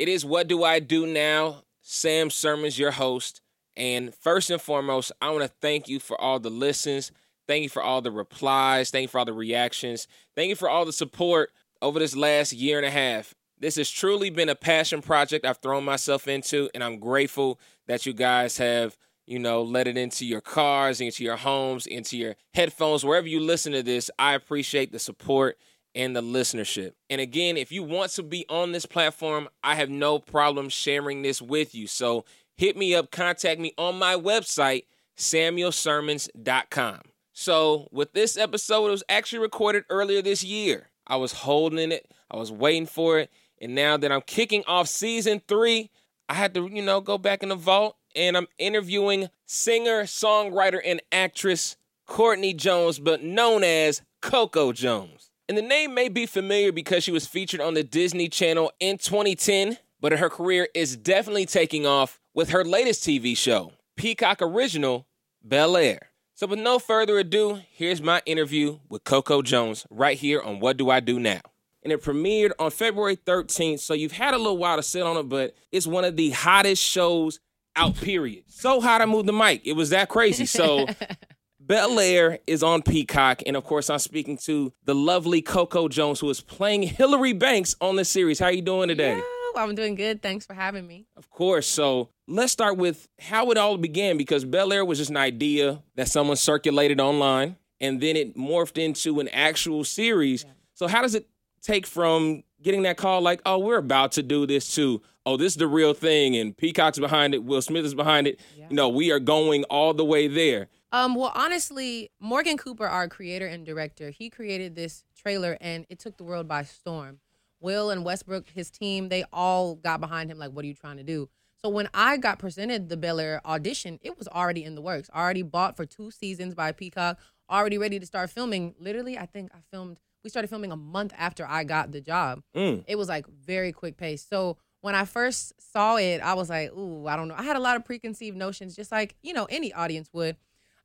It is What Do I Do Now? Sam Sermons, your host. And first and foremost, I want to thank you for all the listens. Thank you for all the replies. Thank you for all the reactions. Thank you for all the support over this last year and a half. This has truly been a passion project I've thrown myself into, and I'm grateful that you guys have, you know, let it into your cars, into your homes, into your headphones, wherever you listen to this. I appreciate the support and the listenership. And again, if you want to be on this platform, I have no problem sharing this with you. So hit me up, contact me on my website, samuelsermons.com. So, with this episode, it was actually recorded earlier this year. I was holding it, I was waiting for it. And now that I'm kicking off season three, I had to, you know, go back in the vault and I'm interviewing singer, songwriter, and actress Courtney Jones, but known as Coco Jones. And the name may be familiar because she was featured on the Disney Channel in 2010, but her career is definitely taking off with her latest TV show, Peacock Original Bel Air. So, with no further ado, here's my interview with Coco Jones right here on What Do I Do Now? And it premiered on February 13th, so you've had a little while to sit on it, but it's one of the hottest shows out, period. So hot I moved the mic. It was that crazy. So Bel Air is on Peacock, and of course, I'm speaking to the lovely Coco Jones, who is playing Hillary Banks on this series. How are you doing today? Yeah, I'm doing good. Thanks for having me. Of course. So let's start with how it all began, because Bel Air was just an idea that someone circulated online, and then it morphed into an actual series. Yeah. So how does it take from getting that call, like, "Oh, we're about to do this," to "Oh, this is the real thing," and Peacock's behind it, Will Smith is behind it. Yeah. You know, we are going all the way there. Um, well, honestly, Morgan Cooper, our creator and director, he created this trailer and it took the world by storm. Will and Westbrook, his team, they all got behind him, like, what are you trying to do? So when I got presented the Bel Air audition, it was already in the works, already bought for two seasons by Peacock, already ready to start filming. Literally, I think I filmed, we started filming a month after I got the job. Mm. It was like very quick pace. So when I first saw it, I was like, ooh, I don't know. I had a lot of preconceived notions, just like, you know, any audience would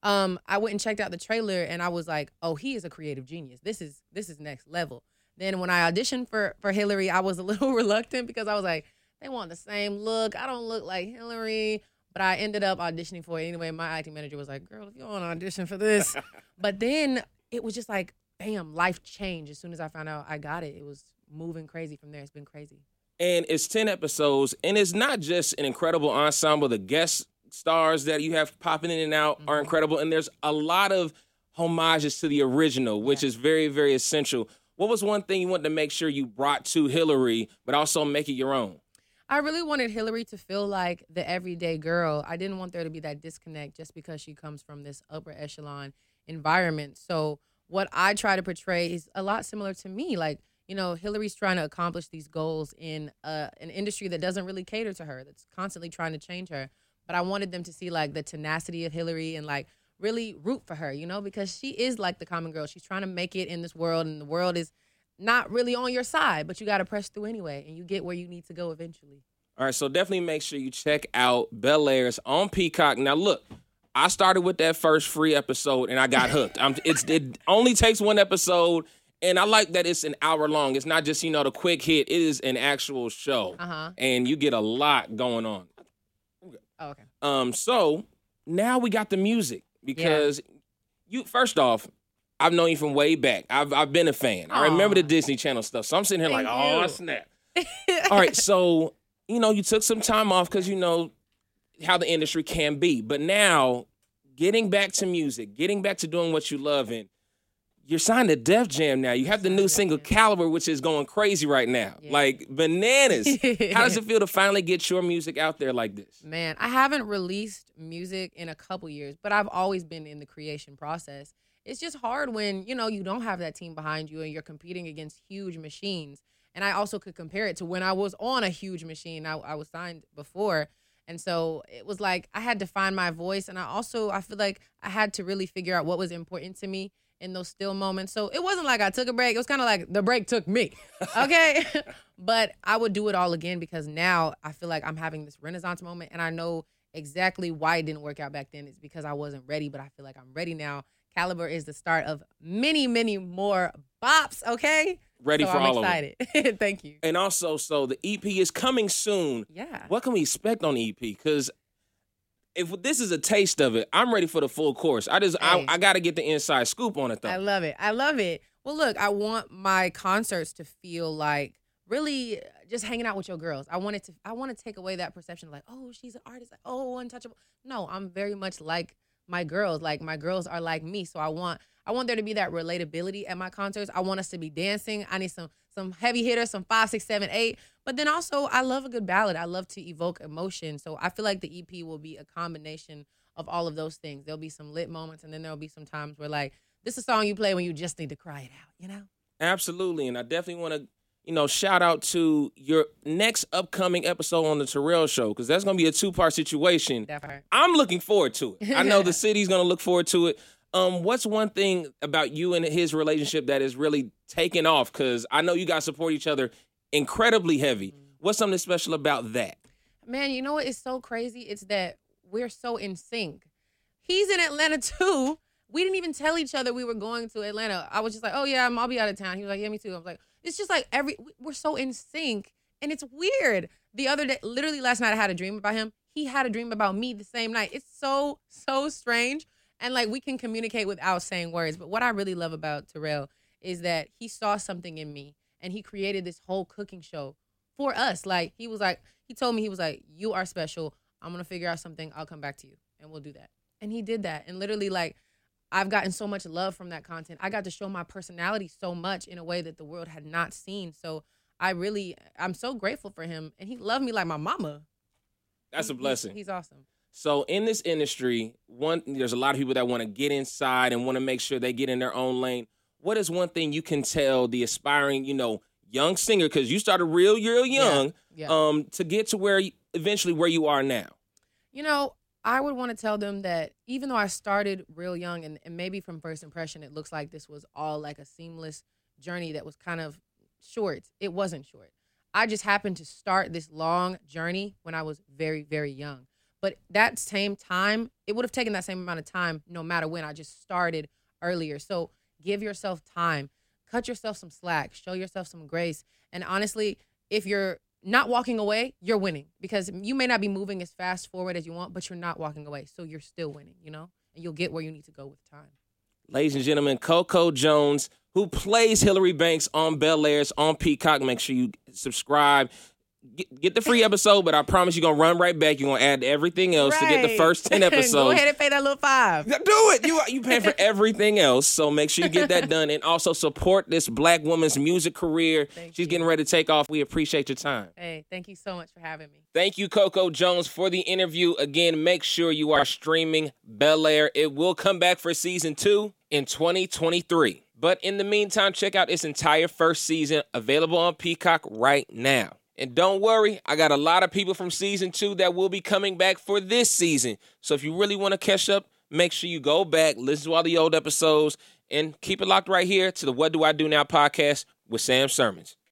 um, I went and checked out the trailer and I was like, oh, he is a creative genius. This is this is next level. Then when I auditioned for for Hillary, I was a little reluctant because I was like, they want the same look. I don't look like Hillary. But I ended up auditioning for it anyway. My acting manager was like, girl, if you want to audition for this. but then it was just like, bam, life changed as soon as I found out I got it. It was moving crazy from there. It's been crazy. And it's 10 episodes, and it's not just an incredible ensemble. The guests stars that you have popping in and out mm-hmm. are incredible, and there's a lot of homages to the original, which yeah. is very, very essential. What was one thing you wanted to make sure you brought to Hillary, but also make it your own? I really wanted Hillary to feel like the everyday girl. I didn't want there to be that disconnect just because she comes from this upper echelon environment. So what I try to portray is a lot similar to me. Like, you know, Hillary's trying to accomplish these goals in uh, an industry that doesn't really cater to her, that's constantly trying to change her but I wanted them to see like the tenacity of Hillary and like really root for her, you know, because she is like the common girl. She's trying to make it in this world, and the world is not really on your side, but you got to press through anyway, and you get where you need to go eventually. All right, so definitely make sure you check out Bel Air's on Peacock. Now, look, I started with that first free episode and I got hooked. I'm, it's, it only takes one episode, and I like that it's an hour long. It's not just you know the quick hit. It is an actual show, uh-huh. and you get a lot going on. Oh, okay. Um, so now we got the music because yeah. you first off, I've known you from way back. I've I've been a fan. Aww. I remember the Disney Channel stuff. So I'm sitting here Thank like, oh snap. All right, so you know, you took some time off because you know how the industry can be. But now getting back to music, getting back to doing what you love and you're signed to Def Jam now. You have the new single Caliber, which is going crazy right now. Yeah. Like bananas. How does it feel to finally get your music out there like this? Man, I haven't released music in a couple years, but I've always been in the creation process. It's just hard when, you know, you don't have that team behind you and you're competing against huge machines. And I also could compare it to when I was on a huge machine. I, I was signed before. And so it was like I had to find my voice. And I also, I feel like I had to really figure out what was important to me in those still moments. So it wasn't like I took a break. It was kind of like the break took me. Okay. but I would do it all again because now I feel like I'm having this renaissance moment and I know exactly why it didn't work out back then. It's because I wasn't ready, but I feel like I'm ready now. Caliber is the start of many, many more bops. Okay. Ready so for I'm all excited. of them. Thank you. And also, so the EP is coming soon. Yeah. What can we expect on the EP? Because if this is a taste of it, I'm ready for the full course. I just Hey. I, I got to get the inside scoop on it though. I love it. I love it. Well, look, I want my concerts to feel like really just hanging out with your girls. I wanted to. I want to take away that perception of like, oh, she's an artist, like, oh, untouchable. No, I'm very much like my girls. Like my girls are like me. So I want. I want there to be that relatability at my concerts. I want us to be dancing. I need some some heavy hitters, some five, six, seven, eight. But then also, I love a good ballad. I love to evoke emotion. So I feel like the EP will be a combination of all of those things. There'll be some lit moments, and then there'll be some times where like this is a song you play when you just need to cry it out. You know? Absolutely, and I definitely want to, you know, shout out to your next upcoming episode on the Terrell Show because that's going to be a two part situation. I'm looking forward to it. I know the city's going to look forward to it. Um, what's one thing about you and his relationship that is really taking off? Because I know you guys support each other incredibly heavy. What's something special about that? Man, you know what is so crazy? It's that we're so in sync. He's in Atlanta too. We didn't even tell each other we were going to Atlanta. I was just like, oh yeah, I'll be out of town. He was like, yeah, me too. I was like, it's just like every we're so in sync, and it's weird. The other day, literally last night, I had a dream about him. He had a dream about me the same night. It's so so strange, and like we can communicate without saying words. But what I really love about Terrell is that he saw something in me, and he created this whole cooking show for us. Like he was like, he told me he was like, "You are special. I'm gonna figure out something. I'll come back to you, and we'll do that." And he did that, and literally like. I've gotten so much love from that content. I got to show my personality so much in a way that the world had not seen. So I really, I'm so grateful for him, and he loved me like my mama. That's He- a blessing. he's awesome. So in this industry, one there's a lot of people that want to get inside and want to make sure they get in their own lane. What is one thing you can tell the aspiring, you know, young singer because you started real, real young, Yeah. um, to get to where eventually where you are now? You know, I would want to tell them that even though I started real young and, and maybe from first impression it looks like this was all like a seamless journey that was kind of short. It wasn't short. I just happened to start this long journey when I was very, very young. But that same time, it would have taken that same amount of time no matter when I just started earlier. So give yourself time, cut yourself some slack, show yourself some grace. And honestly, if you're not walking away, you're winning because you may not be moving as fast forward as you want, but you're not walking away. So you're still winning, you know? And you'll get where you need to go with time. Ladies and gentlemen, Coco Jones, who plays Hillary Banks on Bel Airs on Peacock. Make sure you subscribe. Get, get the free episode, but I promise you're gonna run right back. You're gonna add everything else to get the first ten episodes. Go ahead and pay that little five. Do it. You you paying for everything else, so make sure you get that done, and also support this black woman's music career. Thank She's you. getting ready to take off. We appreciate your time. Hey, thank you so much for having me. Thank you, Coco Jones, for the interview. Again, make sure you are streaming Bel Air. It will come back for season two in 2023. But in the meantime, check out its entire first season available on Peacock right now. And don't worry, I got a lot of people from season two that will be coming back for this season. So if you really want to catch up, make sure you go back, listen to all the old episodes, and keep it locked right here to the What Do I Do Now podcast with Sam Sermons.